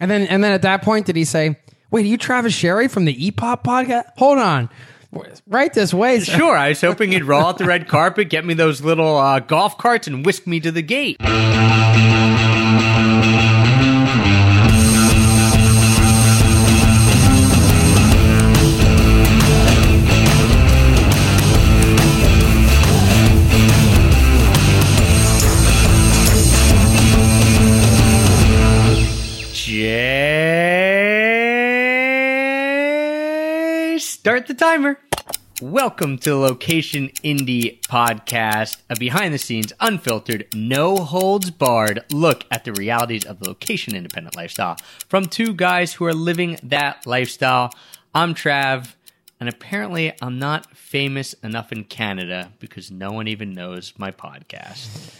And then and then at that point, did he say, "Wait, are you Travis Sherry from the E-pop podcast? Hold on, right this way." sir." Sure, I was hoping he'd roll out the red carpet, get me those little uh, golf carts, and whisk me to the gate. Start the timer. Welcome to Location Indie Podcast, a behind the scenes, unfiltered, no holds barred look at the realities of the location independent lifestyle from two guys who are living that lifestyle. I'm Trav, and apparently I'm not famous enough in Canada because no one even knows my podcast.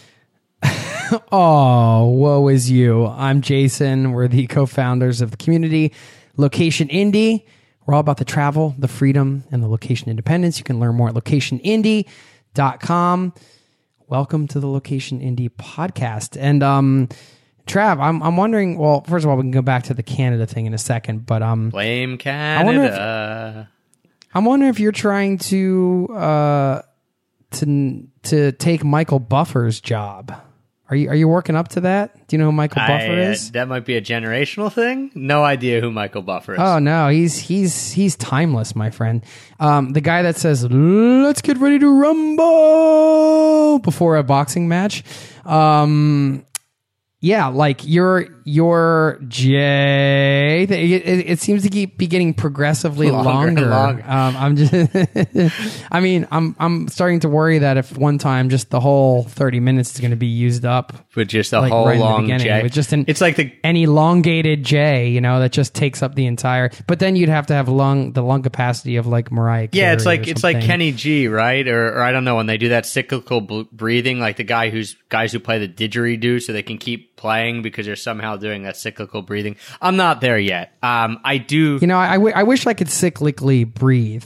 Oh, woe is you. I'm Jason. We're the co-founders of the community Location Indie. We're all about the travel, the freedom, and the location independence. You can learn more at locationindie.com. Welcome to the Location Indie podcast. And um Trav, I'm I'm wondering, well, first of all, we can go back to the Canada thing in a second, but um Blame wonder if- Canada. I'm wondering if you're trying to uh to to take Michael Buffer's job. Are you are you working up to that? Do you know who Michael Buffer I, uh, is? that might be a generational thing. No idea who Michael Buffer is. Oh no, he's he's he's timeless, my friend. Um, the guy that says "Let's get ready to rumble" before a boxing match. Um, yeah, like you're you're It, it, it seems to keep be getting progressively Longer longer. longer. Um, I'm just. I mean, I'm I'm starting to worry that if one time just the whole 30 minutes is going to be used up with just a like, whole right long J. with just an- it's like the an elongated J, you know, that just takes up the entire. But then you'd have to have lung the lung capacity of like Mariah. yeah, it's like it's like. Kenny G, right? Or, or I don't know when they do that cyclical breathing, like the guy who's guys who play the didgeridoo, so they can keep playing because you're somehow doing that cyclical breathing. I'm not there yet. Um, I do. You know, I, I, w- I wish I could cyclically breathe.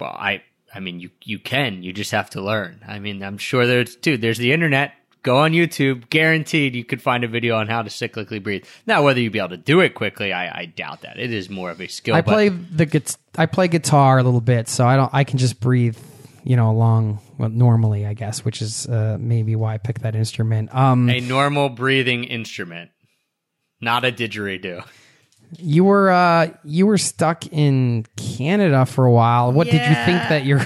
well, I I mean, you you can. You just have to learn. I mean, I'm sure there's dude. There's the internet. Go on YouTube. Guaranteed, you could find a video on how to cyclically breathe. Now, whether you'd be able to do it quickly, I, I doubt that. It is more of a skill. I play the I play guitar a little bit, so I don't. I can just breathe, you know, along well, normally, I guess, which is uh, maybe why I picked that instrument. Um, a normal breathing instrument, not a didgeridoo. You were uh you were stuck in Canada for a while. What did you think Yeah. that your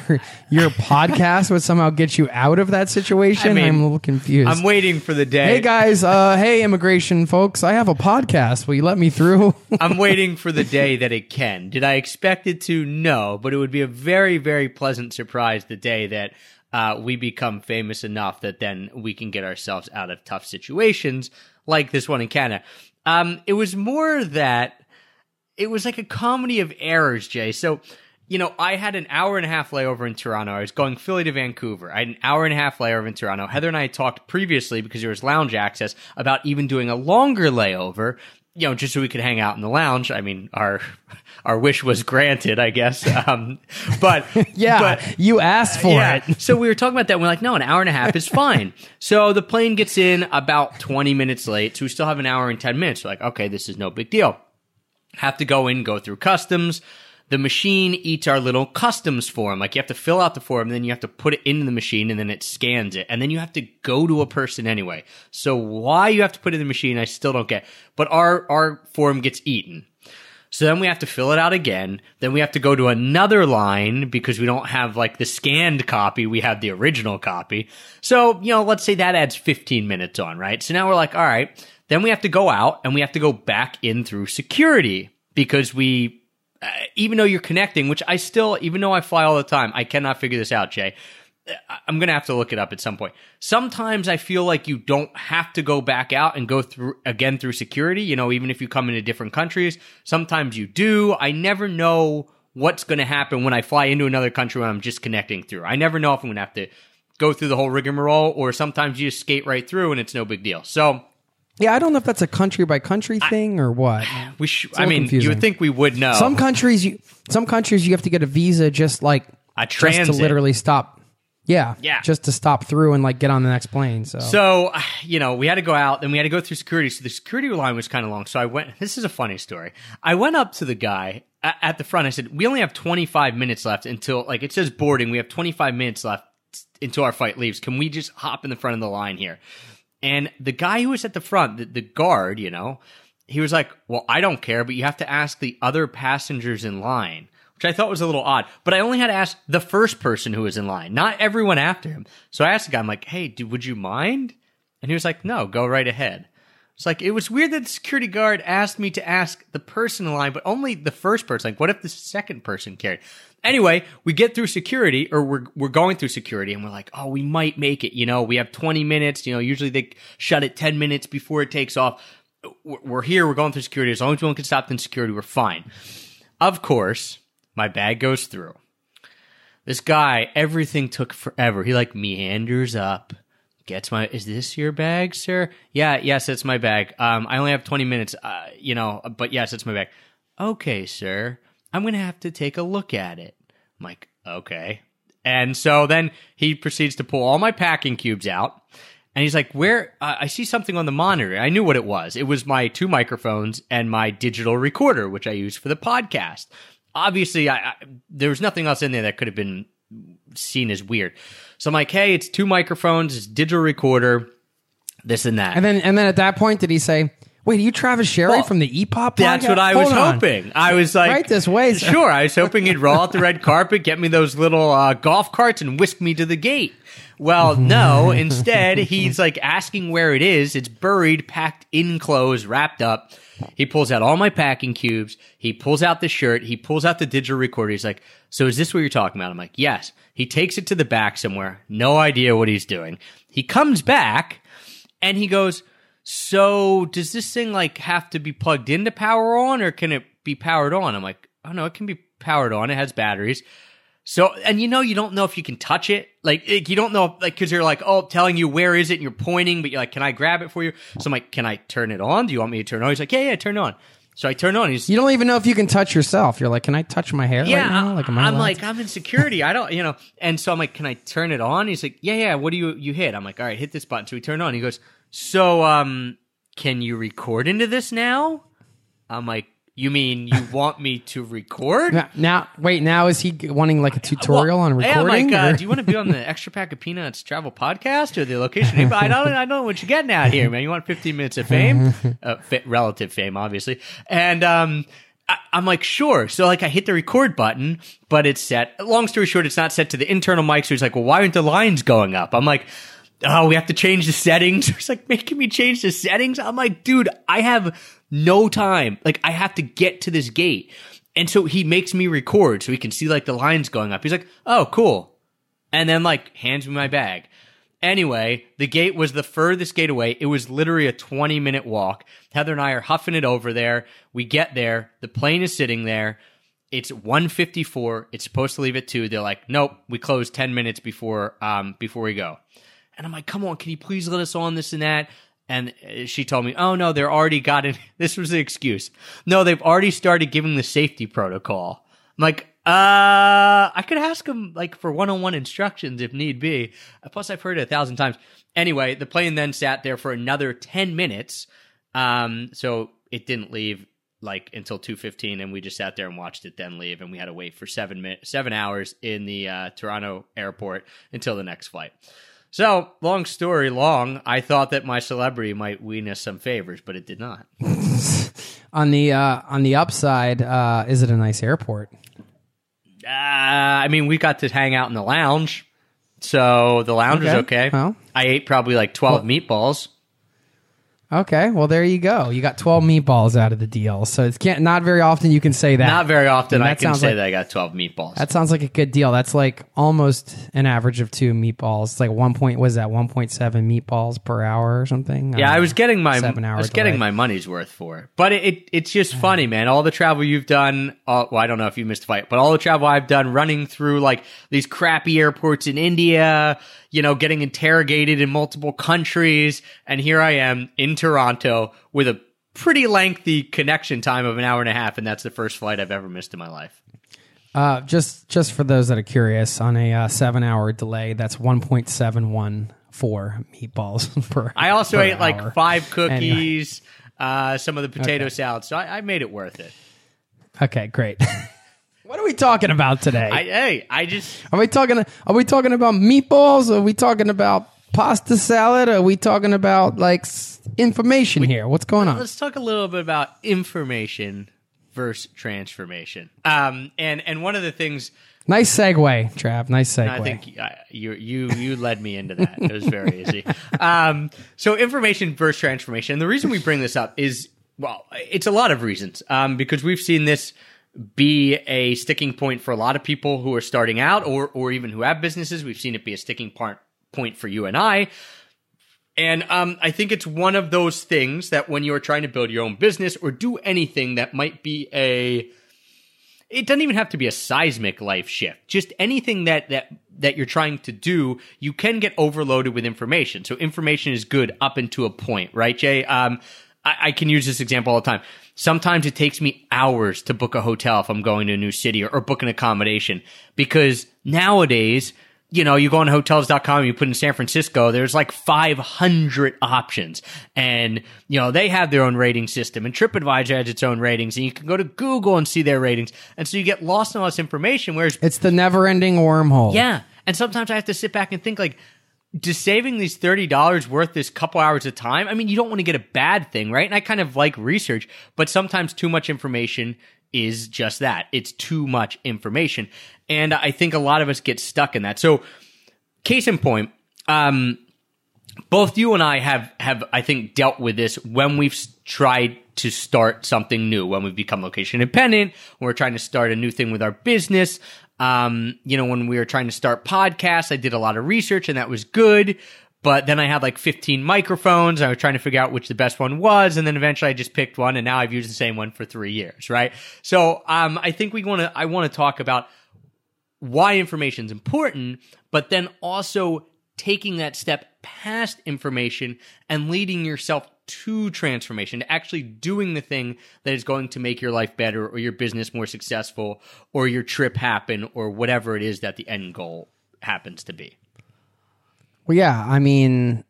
your podcast would somehow get you out of that situation? I mean, I'm a little confused. I'm waiting for the day. hey guys, uh hey immigration folks, I have a podcast. Will you let me through? I'm waiting for the day that it can. Did I expect it to? No, but it would be a very, very pleasant surprise the day that uh, we become famous enough that then we can get ourselves out of tough situations like this one in Canada. Um, it was more that it was like a comedy of errors, Jay. So, you know, I had an hour and a half layover in Toronto. I was going Philly to Vancouver. I had an hour and a half layover in Toronto. Heather and I had talked previously because there was lounge access about even doing a longer layover, you know, just so we could hang out in the lounge. I mean, our our wish was granted, I guess. Um, but yeah, but, you asked for yeah. it. so we were talking about that. And we're like, no, an hour and a half is fine. so the plane gets in about 20 minutes late. So we still have an hour and 10 minutes. We're like, okay, this is no big deal. Have to go in, go through customs. The machine eats our little customs form. Like you have to fill out the form, then you have to put it into the machine, and then it scans it, and then you have to go to a person anyway. So why you have to put it in the machine, I still don't get. But our our form gets eaten. So then we have to fill it out again. Then we have to go to another line because we don't have like the scanned copy. We have the original copy. So, you know, let's say that adds 15 minutes on, right? So now we're like, all right, then we have to go out and we have to go back in through security because we, uh, even though you're connecting, which I still, even though I fly all the time, I cannot figure this out, Jay. I- I'm going to have to look it up at some point. Sometimes I feel like you don't have to go back out and go through again through security, you know, even if you come into different countries. Sometimes you do. I never know what's going to happen when I fly into another country when I'm just connecting through. I never know if I'm going to have to go through the whole rigmarole or sometimes you just skate right through and it's no big deal. So, Yeah, I don't know if that's a country by country thing or what. we sh- I mean, you would think we would know. Some countries you some countries you have to get a visa just like a just to literally stop. Yeah, Yeah. just to stop through and like get on the next plane. So, So, you know, we had to go out, then we had to go through security. So the security line was kind of long. So I went, this is a funny story. I went up to the guy a- at the front. I said, we only have 25 minutes left until, like, it says boarding. We have 25 minutes left until our flight leaves. Can we just hop in the front of the line here? And the guy who was at the front, the, the guard, you know, he was like, well, I don't care, but you have to ask the other passengers in line. Which I thought was a little odd, but I only had to ask the first person who was in line, not everyone after him. So I asked the guy, I'm like, "Hey, would you mind?" And he was like, "No, go right ahead." It's like it was weird that the security guard asked me to ask the person in line, but only the first person. Like, what if the second person cared? Anyway, we get through security, or we're we're going through security, and we're like, "Oh, we might make it." You know, we have 20 minutes. You know, usually they shut it 10 minutes before it takes off. We're here. We're going through security. As long as we don't get stopped in security, we're fine. Of course, my bag goes through. This guy, everything took forever. He like meanders up, gets my. Is this your bag, sir? Yeah, yes, it's my bag. Um, I only have twenty minutes. Uh, you know, but yes, it's my bag. Okay, sir. I'm gonna have to take a look at it. I'm like, okay. And so then he proceeds to pull all my packing cubes out. And he's like, "Where? Uh, I see something on the monitor." I knew what it was. It was my two microphones and my digital recorder, which I use for the podcast. Obviously, I, I, there was nothing else in there that could have been seen as weird. So I'm like, "Hey, it's two microphones, it's digital recorder, this and that." and then and then at that point, did he say, "Wait, are you Travis Sherry Well, from the EPOP?" That's podcast? what I Hold was on. hoping. I was like, Right this way, sir. Sure, I was hoping he'd roll out the red carpet, get me those little uh, golf carts, and whisk me to the gate. Well, no. Instead, he's like asking where it is. It's buried, packed in clothes, wrapped up. He pulls out all my packing cubes. He pulls out the shirt. He pulls out the digital recorder. He's like, "So is this what you're talking about?" I'm like, "Yes." He takes it to the back somewhere. No idea what he's doing. He comes back and he goes, "So does this thing like have to be plugged into power on, or can it be powered on?" I'm like, "Oh no, it can be powered on. It has batteries." So, and you know, you don't know if you can touch it. Like, you don't know, like, cause you're like, oh, telling you where is it and you're pointing, but you're like, can I grab it for you? So I'm like, can I turn it on? Do you want me to turn it on? He's like, yeah, yeah, turn it on. So I turn it on. He's, You don't even know if you can touch yourself. You're like, "Can I touch my hair yeah, right now?" Like, am I I'm like, to? I'm in security. I don't, you know, and so I'm like, can I turn it on? He's like, yeah, yeah. What do you, you hit? I'm like, all right, hit this button. So we turn it on. He goes, so, um, can you record into this now? I'm like, you mean you want me to record? Now, now, wait. Now is he wanting like a tutorial on Hey, I'm recording? like, uh, or- do you want to be on the Extra Pack of Peanuts travel podcast or the location? Hey, I don't, I don't know what you're getting at here, man. You want 15 minutes of fame, uh, fa- relative fame, obviously. And um, I, I'm like, sure. So like, I hit the record button, but it's set. Long story short, it's not set to the internal mic. So he's like, well, why aren't the lines going up? I'm like. Oh, we have to change the settings. He's like making me change the settings. I'm like, dude, I have no time. Like, I have to get to this gate. And so he makes me record so he can see like the lines going up. He's like, oh, cool and then like hands me my bag. Anyway, the gate was the furthest gate away. It was literally a 20 minute walk. Heather and I are huffing it over there. We get there. The plane is sitting there. It's 154. It's supposed to leave at 2. They're like, "Nope, we close 10 minutes before um before we go." And I'm like, "Come on, can you please let us on this and that?" And uh, she told me, "Oh no, they're already got it." This was the excuse. No, they've already started giving the safety protocol. I'm like, uh, I could ask them like for one-on-one instructions if need be. Plus, I've heard it a thousand times. Anyway, the plane then sat there for another ten minutes. Um, so it didn't leave like until two fifteen, and we just sat there and watched it then leave, and we had to wait for seven minutes, seven hours in the uh, Toronto airport until the next flight. So, long story long, I thought that my celebrity might win us some favors, but it did not. on the uh, on the upside, uh, is it a nice airport? Uh, I mean, we got to hang out in the lounge, so the lounge was Okay. okay. Well. I ate probably like twelve meatballs. Okay, well there you go. You got twelve meatballs out of the deal, so it's can't not very often you can say that. Not very often I that can sounds say like- that I got twelve meatballs. That sounds like a good deal. That's like almost an average of two meatballs. It's like one point. Was that one point seven meatballs per hour or something? yeah, don't I was getting my seven I hour was getting delay. my money's worth for it. But it, it it's just funny, man. All the travel you've done. All, well, I don't know if you missed a fight, but all the travel I've done, running through like these crappy airports in India, you know, getting interrogated in multiple countries, and here I am in Toronto with a pretty lengthy connection time of an hour and a half, and that's the first flight I've ever missed in my life. Uh, just just for those that are curious, on a uh, seven hour delay, that's one point seven one four meatballs per. I also per ate hour. like five cookies, uh, some of the potato salad, so I, I made it worth it. Okay, great. what are we talking about today? I, hey, I just are we talking? Are we talking about meatballs? Are we talking about pasta salad? Are we talking about like s- information here? What's going on? let's talk a little bit about information versus transformation. Um, and and one of the things Nice segue, Trav. Nice segue. I think uh, you you you led me into that. It was very easy. Um, so information versus transformation. And the reason we bring this up is well, it's a lot of reasons. Um, because we've seen this be a sticking point for a lot of people who are starting out or or even who have businesses. We've seen it be a sticking part point for you and I. And um, I think it's one of those things that when you're trying to build your own business or do anything that might be a it doesn't even have to be a seismic life shift. Just anything that that that you're trying to do, you can get overloaded with information. So information is good up into a point, right, Jay? Um, I, I can use this example all the time. Sometimes it takes me hours to book a hotel if I'm going to a new city or, or book an accommodation because nowadays you know, you go on hotels.com, you put in San Francisco, there's like 500 options. And, you know, they have their own rating system and TripAdvisor has its own ratings and you can go to Google and see their ratings. And so you get lost in all this information. Whereas, It's the never-ending wormhole. yeah. And sometimes I have to sit back and think like, does saving these $30 worth this couple hours of time? I mean, you don't want to get a bad thing, right? And I kind of like research, but sometimes too much information is just that. It's too much information. And I think a lot of us get stuck in that. So, case in point, um, both you and I have, have, I think, dealt with this when we've tried to start something new, when we've become location independent, when we're trying to start a new thing with our business. Um, you know, when we were trying to start podcasts, I did a lot of research and that was good. But then I had like 15 microphones. I was trying to figure out which the best one was. And then eventually I just picked one and now I've used the same one for three years, right? So, um, I think we want to, I want to talk about why information is important, but then also taking that step past information and leading yourself to transformation, to actually doing the thing that is going to make your life better or your business more successful or your trip happen or whatever it is that the end goal happens to be. Well, yeah. I mean,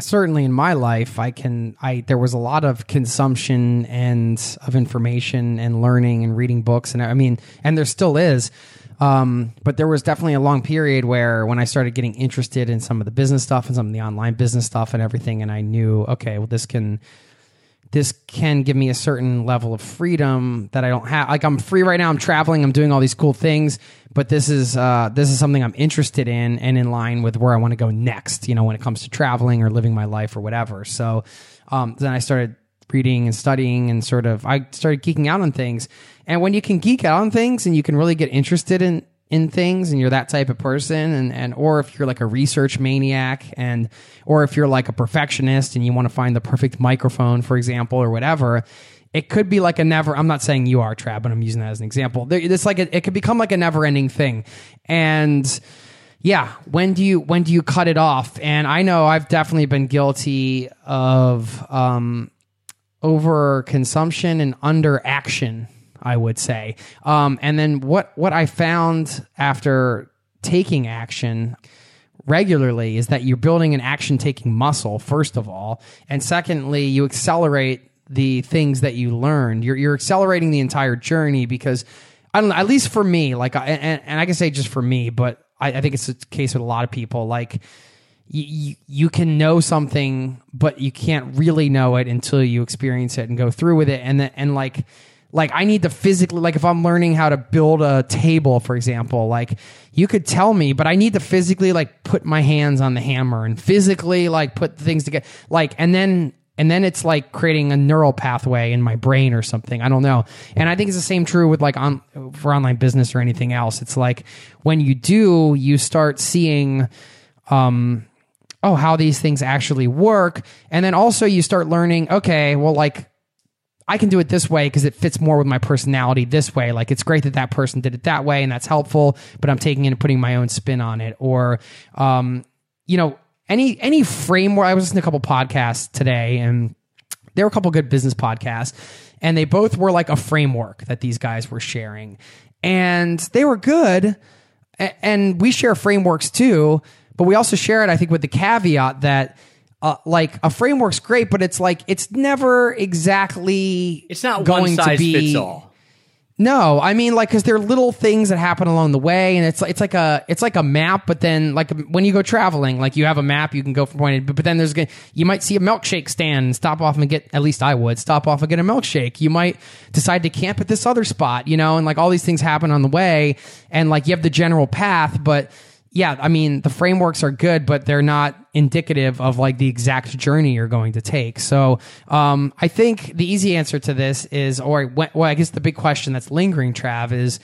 certainly in my life, I can. I there was a lot of consumption and of information and learning and reading books, and I mean, and there still is. Um, but there was definitely a long period where when I started getting interested in some of the business stuff and some of the online business stuff and everything, and I knew, okay, well, this can this can give me a certain level of freedom that I don't have. Like I'm free right now. I'm traveling. I'm doing all these cool things, but this is uh, this is something I'm interested in and in line with where I want to go next. You know, when it comes to traveling or living my life or whatever. So um, then I started reading and studying and sort of I started geeking out on things. And when you can geek out on things and you can really get interested in in things and you're that type of person and, and or if you're like a research maniac and or if you're like a perfectionist and you want to find the perfect microphone for example or whatever it could be like a never i'm not saying you are Trav but i'm using that as an example. It's like a, it could become like a never ending thing. And yeah when do you when do you cut it off? And i know i've definitely been guilty of um over consumption and under action i would say. Um, and then what what i found after taking action regularly is that you're building an action taking muscle first of all. And secondly you accelerate the things that you learned. You're, you're accelerating the entire journey because i don't know at least for me like and, and i can say just for me but I, I think it's the case with a lot of people. Like you, you can know something, but you can't really know it until you experience it and go through with it. And then, and like, like I need to physically, like if I'm learning how to build a table, for example, like you could tell me, but I need to physically like put my hands on the hammer and physically like put things together. Like, and then, and then it's like creating a neural pathway in my brain or something. I don't know. And I think it's the same true with like on for online business or anything else. It's like when you do, you start seeing, um, oh, how these things actually work. And then also you start learning, okay, well, like I can do it this way because it fits more with my personality this way. Like it's great that that person did it that way and that's helpful, but I'm taking it and putting my own spin on it. Or, um, you know, any any framework. I was listening to a couple podcasts today and they were a couple good business podcasts, and they both were like a framework that these guys were sharing, and they were good. And we share frameworks too, but we also share it, I think, with the caveat that. Uh, like a framework's great, but it's like it's never exactly It's not going one size to be fits all. no, I mean like because there are little things that happen along the way, and it's it's like a it's like a map. But then like when you go traveling, like you have a map, you can go from point A. But, but then there's gonna you might see a milkshake stand, and stop off and get at least I would stop off and get a milkshake. You might decide to camp at this other spot, you know, and like all these things happen on the way, and like you have the general path, but yeah, I mean the frameworks are good, but they're not indicative of like the exact journey you're going to take. So um, I think the easy answer to this is, or well, I guess the big question that's lingering, Trav, is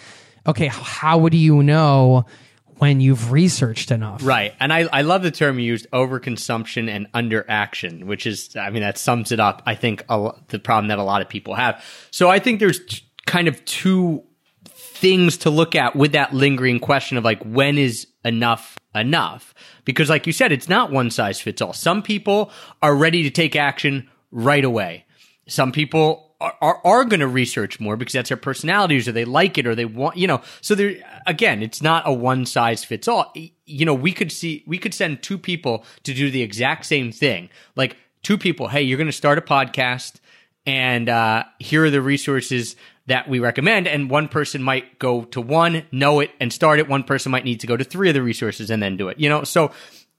okay. How do you know when you've researched enough? Right. And I, I love the term you used, overconsumption and underaction, which is, I mean, that sums it up, I think, the problem that a lot of people have. So I think there's t- kind of two things to look at with that lingering question of like, when is enough enough? Because like you said, it's not one size fits all. Some people are ready to take action right away. Some people are, are, are going to research more because that's their personalities or they like it or they want, you know, so there, again, it's not a one size fits all. You know, we could see, we could send two people to do the exact same thing. Like two people, hey, you're going to start a podcast and uh, here are the resources that we recommend. And one person might go to one, know it, and start it. One person might need to go to three of the resources and then do it. You know, so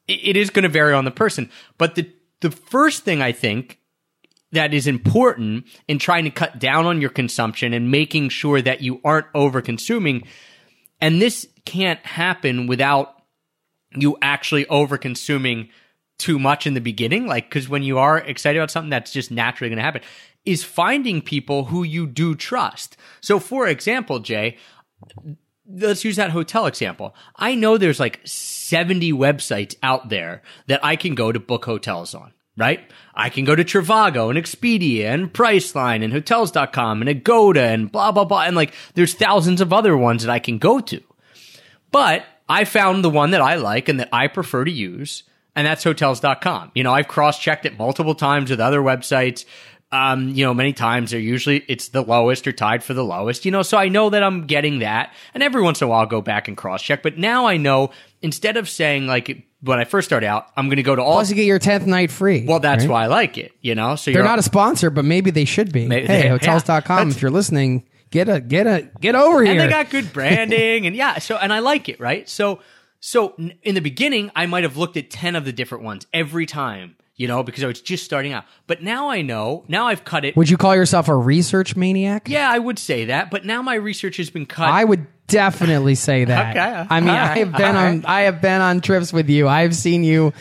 it, is going to vary on the person. But the the first thing I think that is important in trying to cut down on your consumption and making sure that you aren't over consuming, and this can't happen without you actually over consuming too much in the beginning like because when you are excited about something that's just naturally going to happen is finding people who you do trust. So for example jay let's use that hotel example. I know there's like 70 websites out there that i can go to book hotels on right? I can go to trivago and expedia and priceline and hotels.com and agoda and blah blah blah and like there's thousands of other ones that i can go to. But I found the one that I like and that I prefer to use, and that's hotels.com. You know, I've cross checked it multiple times with other websites. Um, you know, many times they're usually it's the lowest or tied for the lowest, you know, so I know that I'm getting that. And every once in a while I'll go back and cross check. But now I know instead of saying like when I first started out, I'm gonna go to all Plus, you get your tenth night free. well, that's right? why I like it, you know. So They're you're not a sponsor, but maybe they should be. Maybe- hey, yeah, hotels.com, that's- if you're listening, get a get a get over here. and they got good branding and yeah so and i like it right so so in the beginning i might have looked at 10 of the different ones every time you know because i was just starting out but now i know now i've cut it Would you call yourself a research maniac? yeah i would say that but now my research has been cut I would definitely say that. Okay. I mean, All I have been All on I have been on trips with you. I've seen you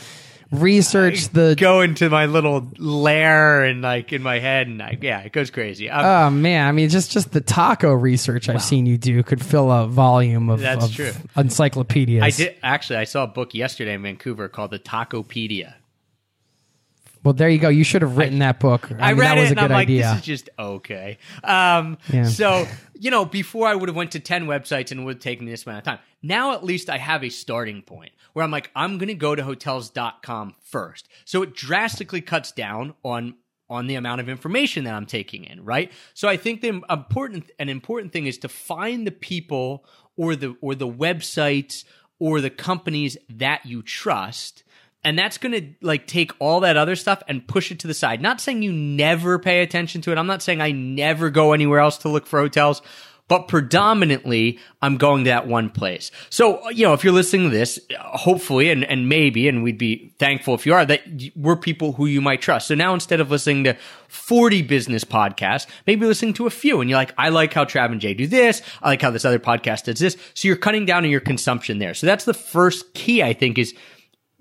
research the go into my little lair and like in my head and I, yeah it goes crazy Um, Oh man, I mean just just the taco research I've seen you do could fill a volume of, That's of true. encyclopedias. i did actually i saw a book yesterday in vancouver called the tacopedia Well, there you go. You should have written that book. I, I, mean, read that was it a and good I'm idea. like, this is just okay. Um, Yeah. So you know, before I would have went to ten websites and would have taken this amount of time. Now at least I have a starting point where I'm like, I'm going to go to hotels.com first. So it drastically cuts down on on the amount of information that I'm taking in, right? So I think the important an important thing is to find the people or the or the websites or the companies that you trust and that's going to like take all that other stuff and push it to the side. Not saying you never pay attention to it. I'm not saying I never go anywhere else to look for hotels, but predominantly I'm going to that one place. So, you know, if you're listening to this, hopefully and, and maybe, and we'd be thankful if you are, that we're people who you might trust. So now instead of listening to 40 business podcasts, maybe listening to a few and you're like, I like how Trav and Jay do this. I like how this other podcast does this. So you're cutting down on your consumption there. So that's the first key, I think, is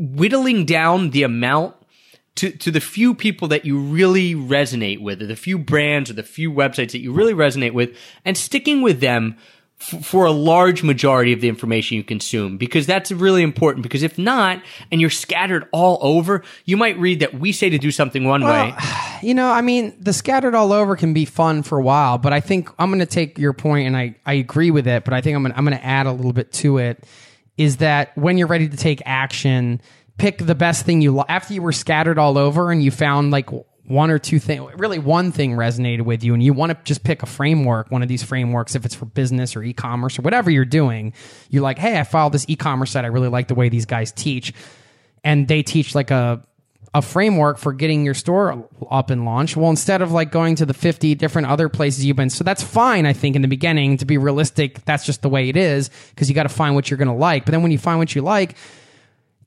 whittling down the amount to, to the few people that you really resonate with, or the few brands or the few websites that you really resonate with, and sticking with them f- for a large majority of the information you consume, because that's really important. Because if not, and you're scattered all over, you might read that we say to do something one way. you know, I mean, the scattered all over can be fun for a while, but I think I'm going to take your point and I, I agree with it, but I think I'm going I'm going to add a little bit to it is that when you're ready to take action, pick the best thing you li- after you were scattered all over and you found like one or two things, really one thing resonated with you, and you want to just pick a framework, one of these frameworks, if it's for business or e-commerce or whatever you're doing, you're like, hey, I followed this e-commerce site. I really like the way these guys teach, and they teach like a a framework for getting your store up and launched. Well, instead of like going to the 50 different other places you've been, so that's fine, I think, in the beginning to be realistic. That's just the way it is because you got to find what you're going to like. But then when you find what you like,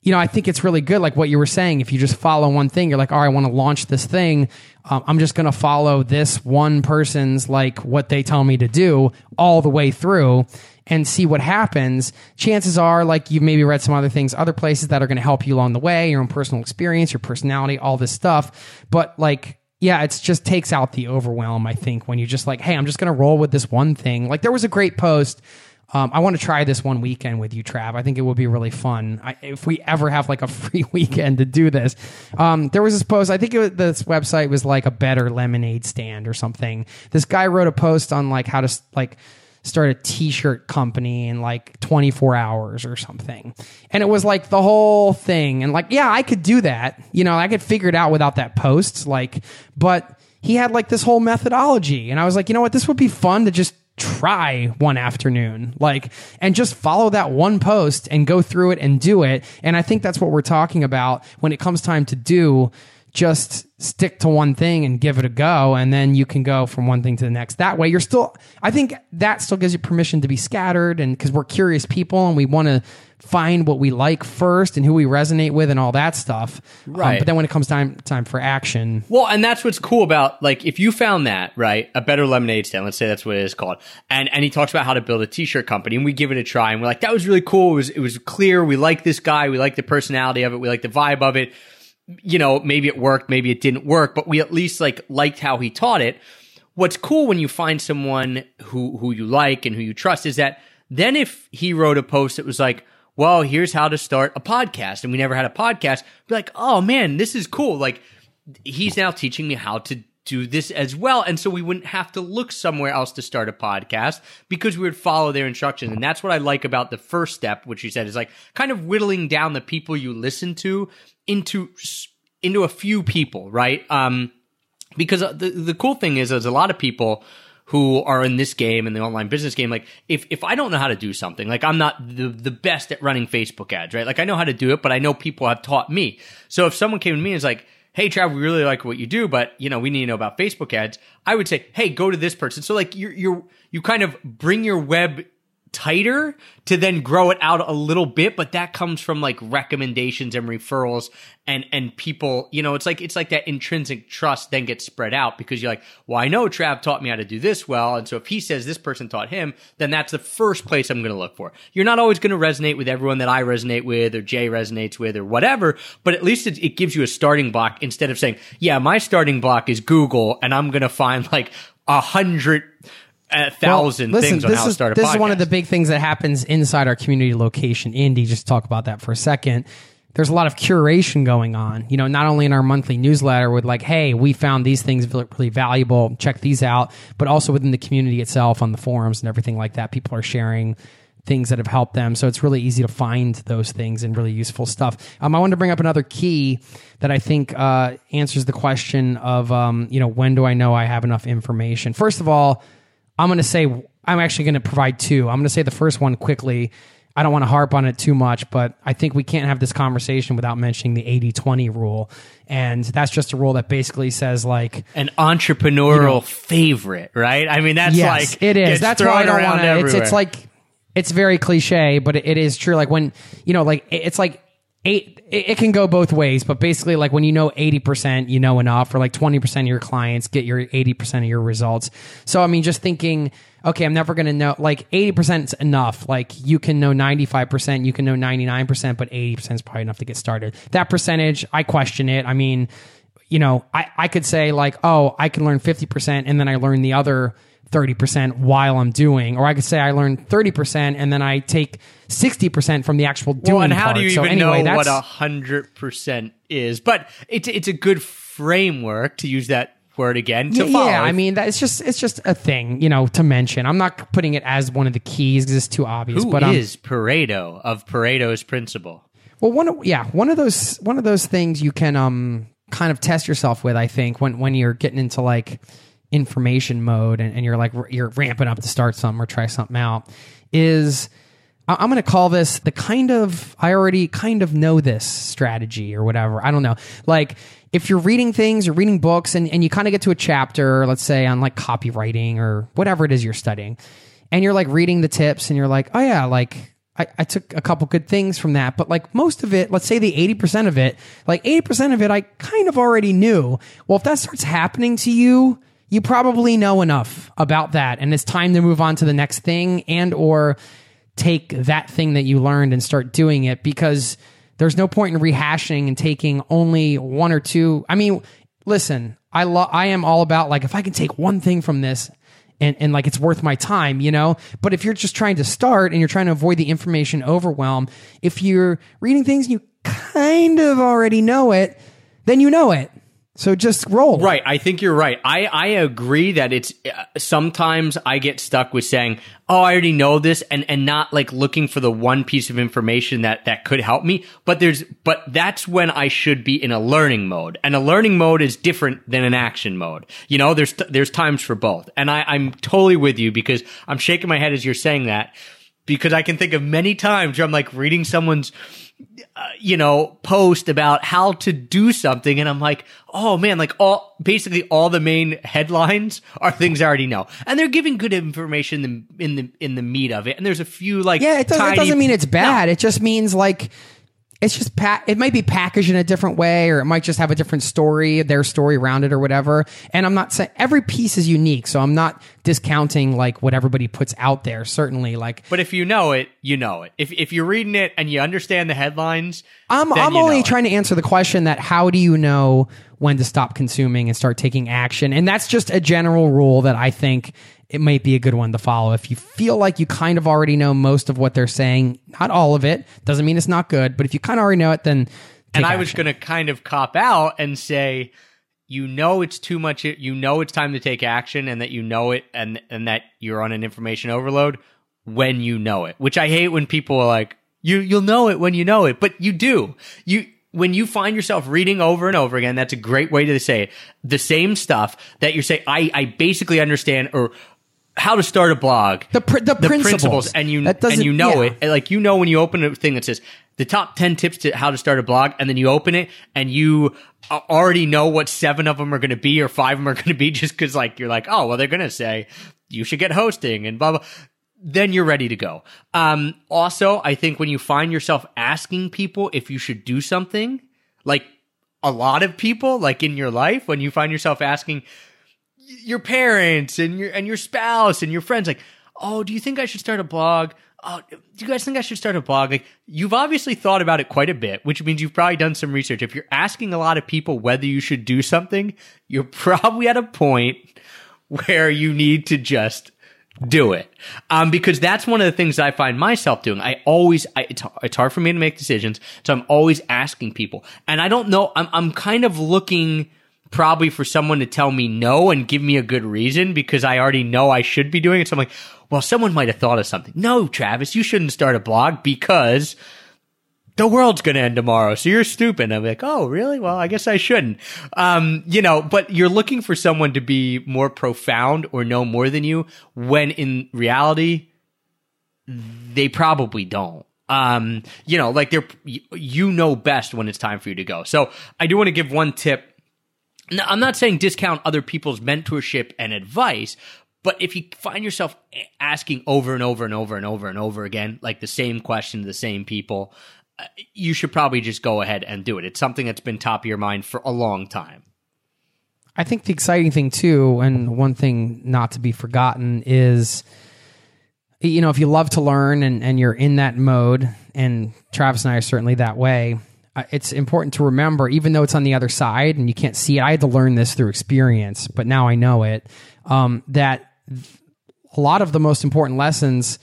you know, I think it's really good. Like what you were saying, if you just follow one thing, you're like, all right, I want to launch this thing. Um, I'm just going to follow this one person's like what they tell me to do all the way through and see what happens. Chances are, like you've maybe read some other things, other places that are going to help you along the way, your own personal experience, your personality, all this stuff. But like, yeah, it just takes out the overwhelm, I think, when you're just like, hey, I'm just going to roll with this one thing. Like there was a great post. Um, I want to try this one weekend with you, Trav. I think it would be really fun I, if we ever have like a free weekend to do this. Um, there was this post. I think was, this website was like a better lemonade stand or something. This guy wrote a post on like how to like start a t-shirt company in like 24 hours or something. And it was like the whole thing. And like, yeah, I could do that. You know, I could figure it out without that post. Like, but he had like this whole methodology. And I was like, you know what? This would be fun to just try one afternoon like and just follow that one post and go through it and do it and i think that's what we're talking about when it comes time to do just stick to one thing and give it a go and then you can go from one thing to the next that way you're still i think that still gives you permission to be scattered and because we're curious people and we want to find what we like first and who we resonate with and all that stuff Um, Right. but then when it comes time time for action Well, and that's what's cool about like if you found that right, a better lemonade stand. Let's say that's what it is called, and and he talks about how to build a t-shirt company, and we give it a try, and we're like, that was really cool. It was it was clear. We like this guy. We like the personality of it. We like the vibe of it. You know, maybe it worked, maybe it didn't work, but we at least like liked how he taught it. What's cool when you find someone who who you like and who you trust is that then if he wrote a post that was like well, here's how to start a podcast. And we never had a podcast. Be like, oh man, this is cool. Like, he's now teaching me how to do this as well. And so we wouldn't have to look somewhere else to start a podcast because we would follow their instructions. And that's what I like about the first step, which you said is like kind of whittling down the people you listen to into, into a few people, right? Um, because uh, the, the cool thing is there's a lot of people who are in this game and the online business game like if if I don't know how to do something like I'm not the the best at running Facebook ads right? Like I know how to do it but I know people have taught me. So if someone came to me and is like hey Trav we really like what you do but you know we need to know about Facebook ads I would say hey go to this person. So like you're you're you kind of bring your web tighter to then grow it out a little bit but that comes from like recommendations and referrals and and people you know it's like it's like that intrinsic trust then gets spread out because you're like well i know trav taught me how to do this well and so if he says this person taught him then that's the first place i'm going to look for. You're not always going to resonate with everyone that i resonate with or jay resonates with or whatever but at least it, it gives you a starting block instead of saying yeah my starting block is google and i'm going to find like a hundred a thousand Well, listen, things on this how to is, start a This podcast. is one of the big things that happens inside our community location. Indie, just talk about that for a second. There's a lot of curation going on, you know, not only in our monthly newsletter with like, hey, we found these things really valuable, check these out, but also within the community itself on the forums and everything like that. People are sharing things that have helped them. So it's really easy to find those things and really useful stuff. Um, I wanted to bring up another key that I think uh, answers the question of, um, you know, when do I know I have enough information? First of all, I'm going to say I'm actually going to provide two. I'm going to say the first one quickly. I don't want to harp on it too much, but I think we can't have this conversation without mentioning the 80-20 rule. And that's just a rule that basically says like an entrepreneurial favorite, right? I mean, that's yes, like it is. That's why I don't want to. It's, it's like it's very cliche, but it, it is true. Like when you know, like it- it's like eight. It, can go both ways, but basically, like when you know eighty percent, you know enough, or like twenty percent of your clients get your eighty percent of your results. So I mean, just thinking. Okay, I'm never going to know. Like 80% is enough. Like you can know 95%, you can know 99%, but 80% is probably enough to get started. That percentage, I question it. I mean, you know, I, I could say like, oh, I can learn 50% and then I learn the other 30% while I'm doing. Or I could say I learn 30% and then I take 60% from the actual doing well, and how part. do you so even anyway, know what that's, a hundred percent is? But it's it's a good framework to use that word again to yeah, follow. yeah, I mean that it's just it's just a thing, you know, to mention. I'm not putting it as one of the keys because it's too obvious. who but um, Pareto of Pareto's principle? Well, one of yeah, one of those one of those things you can um kind of test yourself with, I think, when when you're getting into like information mode and, and you're like you're ramping up to start something or try something out, is I'm going to call this the kind of I already kind of know this strategy or whatever. I don't know. Like if you're reading things, you're reading books, and, and you kind of get to a chapter, let's say on like copywriting or whatever it is you're studying, and you're like reading the tips, and you're like, oh yeah, like I, I took a couple good things from that, but like most of it, let's say the 80% of it, like 80% of it, I kind of already knew. Well, if that starts happening to you, you probably know enough about that and it's time to move on to the next thing and or take that thing that you learned and start doing it because there's no point in rehashing and taking only one or two. I mean, listen, I lo- I am all about like if I can take one thing from this and, and like it's worth my time, you know? But if you're just trying to start and you're trying to avoid the information overwhelm, if you're reading things and you kind of already know it, then you know it. So just roll. Right. I think you're right. I, I agree that it's uh, sometimes I get stuck with saying, Oh, I already know this and, and not like looking for the one piece of information that, that could help me. But there's, but that's when I should be in a learning mode and a learning mode is different than an action mode. You know, there's, there's times for both. And I, I'm totally with you because I'm shaking my head as you're saying that because I can think of many times where I'm like reading someone's, uh, you know, post about how to do something. And I'm like, oh man, like all, basically all the main headlines are things I already know. And they're giving good information in the, in the, in the meat of it. And there's a few like, Yeah, it doesn't, it doesn't mean it's bad. No. It just means like it's just pa- it might be packaged in a different way or it might just have a different story, their story around it or whatever. And I'm not saying every piece is unique, so I'm not discounting like what everybody puts out there. Certainly, like But if you know it, you know it. If, if you're reading it and you understand the headlines, I'm I'm only know it. trying to answer the question that how do you know when to stop consuming and start taking action? And that's just a general rule that I think it might be a good one to follow. If you feel like you kind of already know most of what they're saying, not all of it, doesn't mean it's not good, but if you kind of already know it, then and I was going to kind of cop out and say, you know, it's too much. You know, it's time to take action, and that you know it, and and that you're on an information overload when you know it. Which I hate when people are like, you you'll know it when you know it, but you do. You when you find yourself reading over and over again, that's a great way to say it. The same stuff that you're saying, I I basically understand or. How to start a blog, The pr- the principles. and you and you know yeah. it, like you know when you open a thing that says the top 10 tips to how to start a blog and then you open it and you already know what seven of them are going to be or five of them are going to be just because like you're like oh well they're going to say you should get hosting and blah blah then you're ready to go um also i think when you find yourself asking people if you should do something like a lot of people like in your life when you find yourself asking your parents and your and your spouse and your friends like oh do you think i should start a blog oh do you guys think i should start a blog like you've obviously thought about it quite a bit which means you've probably done some research if you're asking a lot of people whether you should do something you're probably at a point where you need to just do it um, because that's one of the things I find myself doing. I always, I, it's, it's hard for me to make decisions, so I'm always asking people, and I don't know. I'm, I'm kind of looking probably for someone to tell me no and give me a good reason because I already know I should be doing it. So I'm like, well, someone might have thought of something. No, Travis, you shouldn't start a blog because the world's going to end tomorrow. So you're stupid. I'm like, oh, really? Well, I guess I shouldn't. Um, you know, but you're looking for someone to be more profound or know more than you when in reality, they probably don't. Um, you know, like they're, you know best when it's time for you to go. So I do want to give one tip. Now, I'm not saying discount other people's mentorship and advice, but if you find yourself asking over and over and over and over and over again, like the same question to the same people, uh, you should probably just go ahead and do it. It's something that's been top of your mind for a long time. I think the exciting thing too, and one thing not to be forgotten is, you know, if you love to learn and, and you're in that mode, and Travis and I are certainly that way, it's important to remember, even though it's on the other side and you can't see it, I had to learn this through experience, but now I know it, um, that a lot of the most important lessons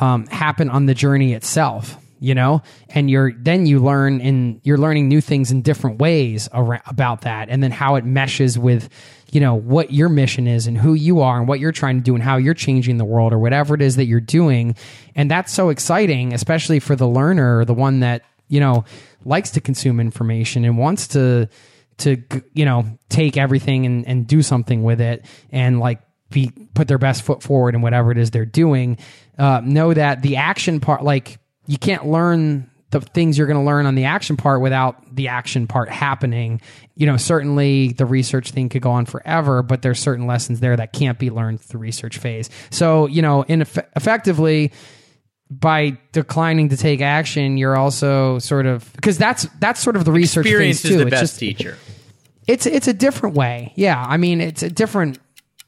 um, happen on the journey itself you know? And you're then you learn in you're learning new things in different ways around, about that and then how it meshes with you know what your mission is and who you are and what you're trying to do and how you're changing the world or whatever it is that you're doing. And that's so exciting especially for the learner the one that you know likes to consume information and wants to to you know take everything and, and do something with it and like be put their best foot forward in whatever it is they're doing uh, know that the action part like you can't learn the things you're going to learn on the action part without the action part happening. You know certainly the research thing could go on forever but there's certain lessons there that can't be learned through research phase. So you know in eff- effectively by declining to take action, you're also sort of because that's that's sort of the research Experience phase is too. the it's best just teacher. it's it's a different way. Yeah, I mean it's a different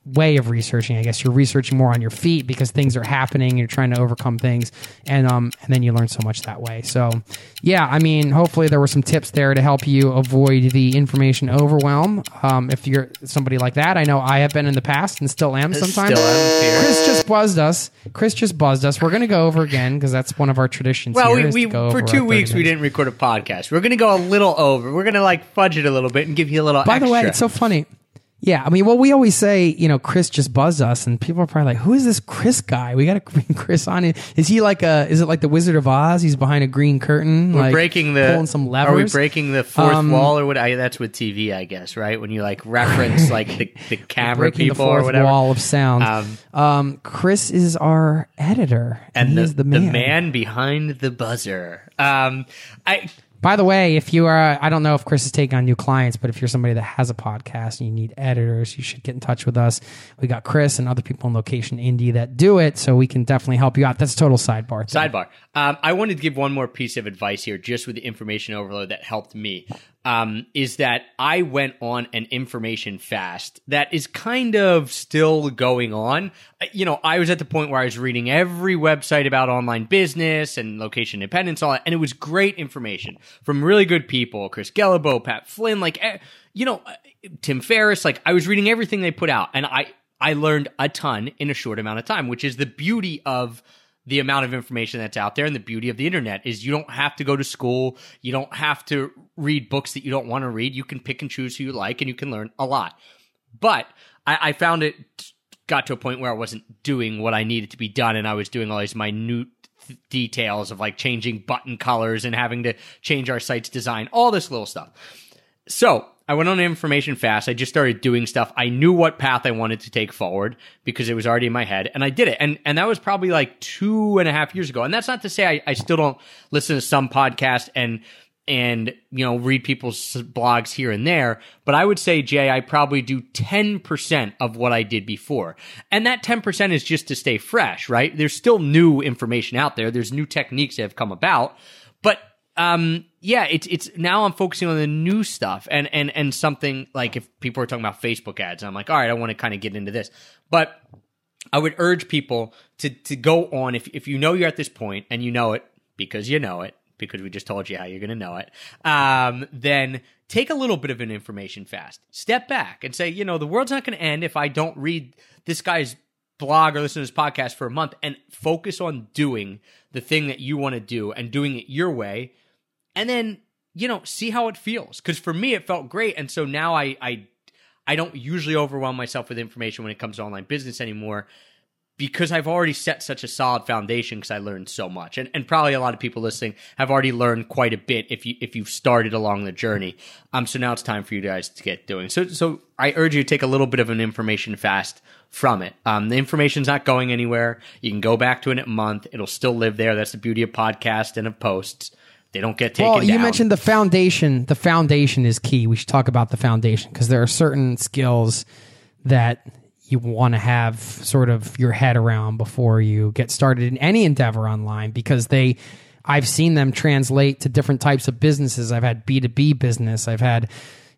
way of researching. I guess you're researching more on your feet because things are happening. You're trying to overcome things, and um and then you learn so much that way. So yeah, I mean hopefully there were some tips there to help you avoid the information overwhelm. Um, if you're somebody like that, I know I have been in the past and still am sometimes. Still am. Chris just buzzed us. Chris just buzzed us. We're to go over again because that's one of our traditions. Well, we, we for two our 30 weeks we didn't record a podcast. We're to go a little over. We're to like fudge it a little bit and give you a little. By the way, it's so funny. Yeah, I mean, well, we always say, you know, Chris just buzzed us, and people are probably like, "Who is this Chris guy? We got to bring Chris on." Is he like a? Is it like the Wizard of Oz? He's behind a green curtain, We're like breaking the pulling some levers. Are we breaking the fourth Um, wall or what? I, that's with TV, I guess, right? When you like reference like the, the camera breaking the people fourth or whatever. wall of sound. Um, Um, Chris is our editor, and, and the, he's the man. behind the buzzer. Um, I By the way, if you are, I don't know if Chris is taking on new clients, but if you're somebody that has a podcast and you need editors, you should get in touch with us. We got Chris and other people in Location Indie that do it, so we can definitely help you out. That's a total sidebar. Sidebar. Um, I wanted to give one more piece of advice here, just with the information overload that helped me. Um, is that I went on an information fast that is kind of still going on. Uh, You know, I was at the point where I was reading every website about online business and location independence, all that, and it was great information from really good people, Chris Guillebeau, Pat Flynn, like, eh, you know, uh, Tim Ferriss. Like, I was reading everything they put out, and I I learned a ton in a short amount of time, which is the beauty of the amount of information that's out there and the beauty of the internet is you don't have to go to school. You don't have to read books that you don't want to read. You can pick and choose who you like and you can learn a lot. But i, I found it got to a point where i wasn't doing what i needed to be done and i was doing all these minute details of like changing button colors and having to change our site's design all this little stuff. So I went on information fast. I just started doing stuff. I knew what path I wanted to take forward because it was already in my head, and I did it. And and that was probably like two and a half years ago. And that's not to say I, I still don't listen to some podcast and and you know read people's blogs here and there. But I would say, Jay, I probably do ten percent of what I did before, and that ten percent is just to stay fresh. Right? There's still new information out there. There's new techniques that have come about, but um yeah it's it's now i'm focusing on the new stuff and and and something like if people are talking about facebook ads i'm like all right i want to kind of get into this. But i would urge people to to go on if if you know you're at this point and you know it because you know it because we just told you how you're going to know it um then take a little bit of an information fast. Step back and say you know the world's not going to end if i don't read this guy's blog or listen to this podcast for a month and focus on doing the thing that you want to do and doing it your way and then you know see how it feels because for me it felt great and so now I, I i don't usually overwhelm myself with information when it comes to online business anymore because I've already set such a solid foundation because I learned so much. And, and probably a lot of people listening have already learned quite a bit if you if you've started along the journey. Um so now it's time for you guys to get doing. So so I urge you to take a little bit of an information fast from it. Um the information's not going anywhere. You can go back to it in a month. It'll still live there. That's the beauty of podcasts and of posts. They don't get taken Well, you down. mentioned the foundation. The foundation is key. We should talk about the foundation because there are certain skills that you want to have sort of your head around before you get started in any endeavor online because they I've seen them translate to different types of businesses. I've had B2B business. I've had,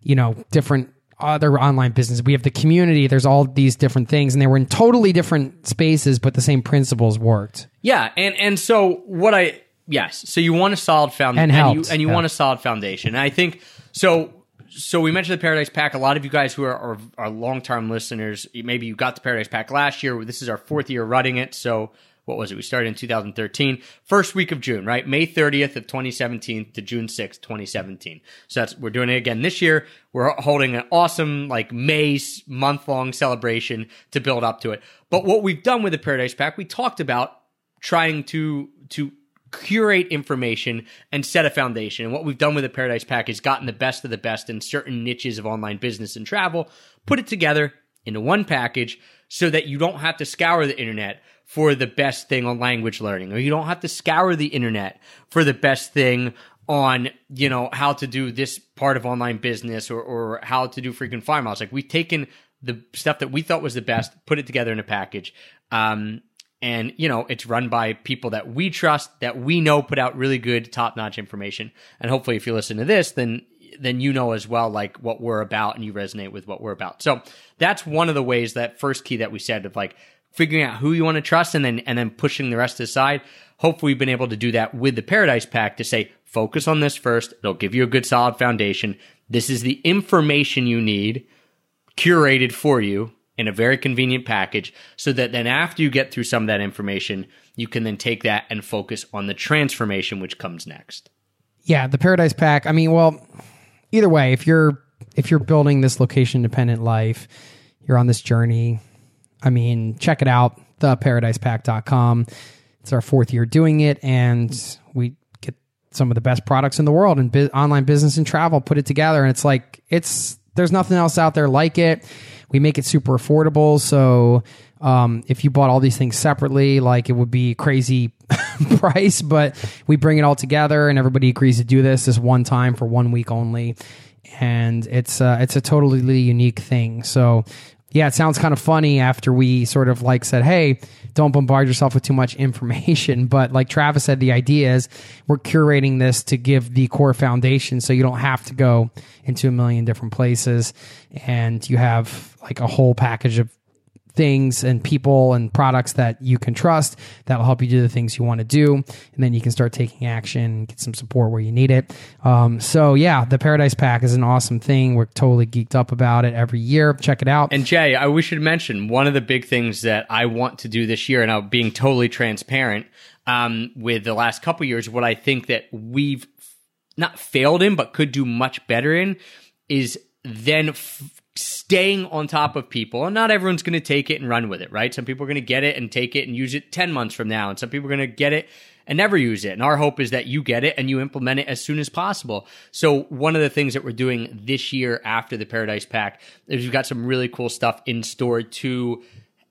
you know, different other online business. We have the community. There's all these different things and they were in totally different spaces, but the same principles worked. Yeah, and and so what I yes, so you want a solid foundation, And and, you and you yeah. want a solid foundation. And I think so. So we mentioned the Paradise Pack. A lot of you guys who are, are, are long term listeners, maybe you got the Paradise Pack last year. This is our fourth year running it. So what was it? We started in 2013, first week of June, right? May 30th of 2017 to June 6th, 2017. So that's we're doing it again this year. We're holding an awesome like May month long celebration to build up to it. But what we've done with the Paradise Pack, we talked about trying to to curate information and set a foundation. And what we've done with the Paradise Pack is gotten the best of the best in certain niches of online business and travel, put it together into one package so that you don't have to scour the internet for the best thing on language learning, or you don't have to scour the internet for the best thing on, you know, how to do this part of online business or, or how to do freaking farmhouse. Like we've taken the stuff that we thought was the best, put it together in a package. Um, and you know it's run by people that we trust that we know put out really good top-notch information. And hopefully if you listen to this then then you know as well like what we're about and you resonate with what we're about. So that's one of the ways that first key that we said of like figuring out who you want to trust and then and then pushing the rest aside. Hopefully we've been able to do that with the paradise pack to say focus on this first. It'll give you a good solid foundation. This is the information you need curated for you in a very convenient package so that then after you get through some of that information, you can then take that and focus on the transformation which comes next. Yeah, the Paradise Pack. I mean, well, either way, if you're if you're building this location dependent life, you're on this journey. I mean, check it out, theparadisepack.com. It's our fourth year doing it and we get some of the best products in the world in bi- online business and travel put it together and it's like it's there's nothing else out there like it we make it super affordable. So um, if you bought all these things separately, like it would be crazy price, but we bring it all together and everybody agrees to do this this one time for one week only. And it's uh, it's a totally unique thing. So yeah, it sounds kind of funny after we sort of like said, hey, don't bombard yourself with too much information. But like Travis said, the idea is we're curating this to give the core foundation so you don't have to go into a million different places and you have like a whole package of things and people and products that you can trust that'll help you do the things you want to do. And then you can start taking action get some support where you need it. Um, so yeah the paradise pack is an awesome thing. We're totally geeked up about it every year. Check it out. And jay I, we should mention one of the big things that i want to do this year and i'm being totally transparent um, with the last couple years what i think that we've not failed in but could do much better in is then f- staying on top of people. And not everyone's going to take it and run with it, right? Some people are going to get it and take it and use it 10 months from now. And some people are going to get it and never use it. And our hope is that you get it and you implement it as soon as possible. So one of the things that we're doing this year after the Paradise Pack is we've got some really cool stuff in store to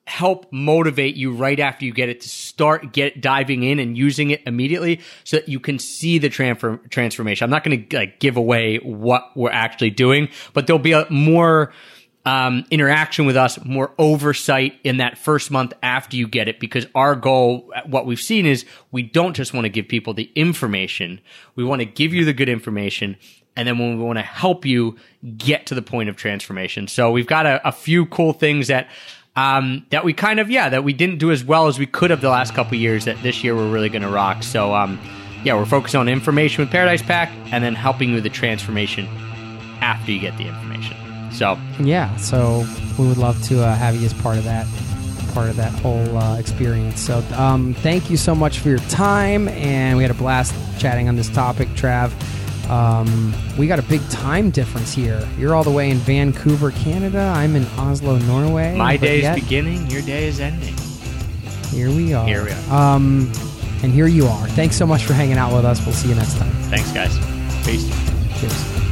help motivate you right after you get it to start get diving in and using it immediately so that you can see the transfer, transformation. I'm not going to like give away what we're actually doing, but there'll be a more um, interaction with us, more oversight in that first month after you get it, because our goal, what we've seen is we don't just want to give people the information. We want to give you the good information. And then when we want to help you get to the point of transformation. So we've got a, a few cool things that um, that we kind of yeah that we didn't do as well as we could have the last couple years that this year we're really going to rock. So um, yeah we're focused on information with paradise pack and then helping with the transformation after you get the information. So yeah so we would love to uh, have you as part of that part of that whole uh, experience. So um, thank you so much for your time and we had a blast chatting on this topic trav um, we got a big time difference here. You're all the way in Vancouver, Canada. I'm in Oslo, Norway. My day is beginning. Your day is ending. Here we are. Here we are. Um, and here you are. Thanks so much for hanging out with us. We'll see you next time. Thanks, guys. Peace. Cheers.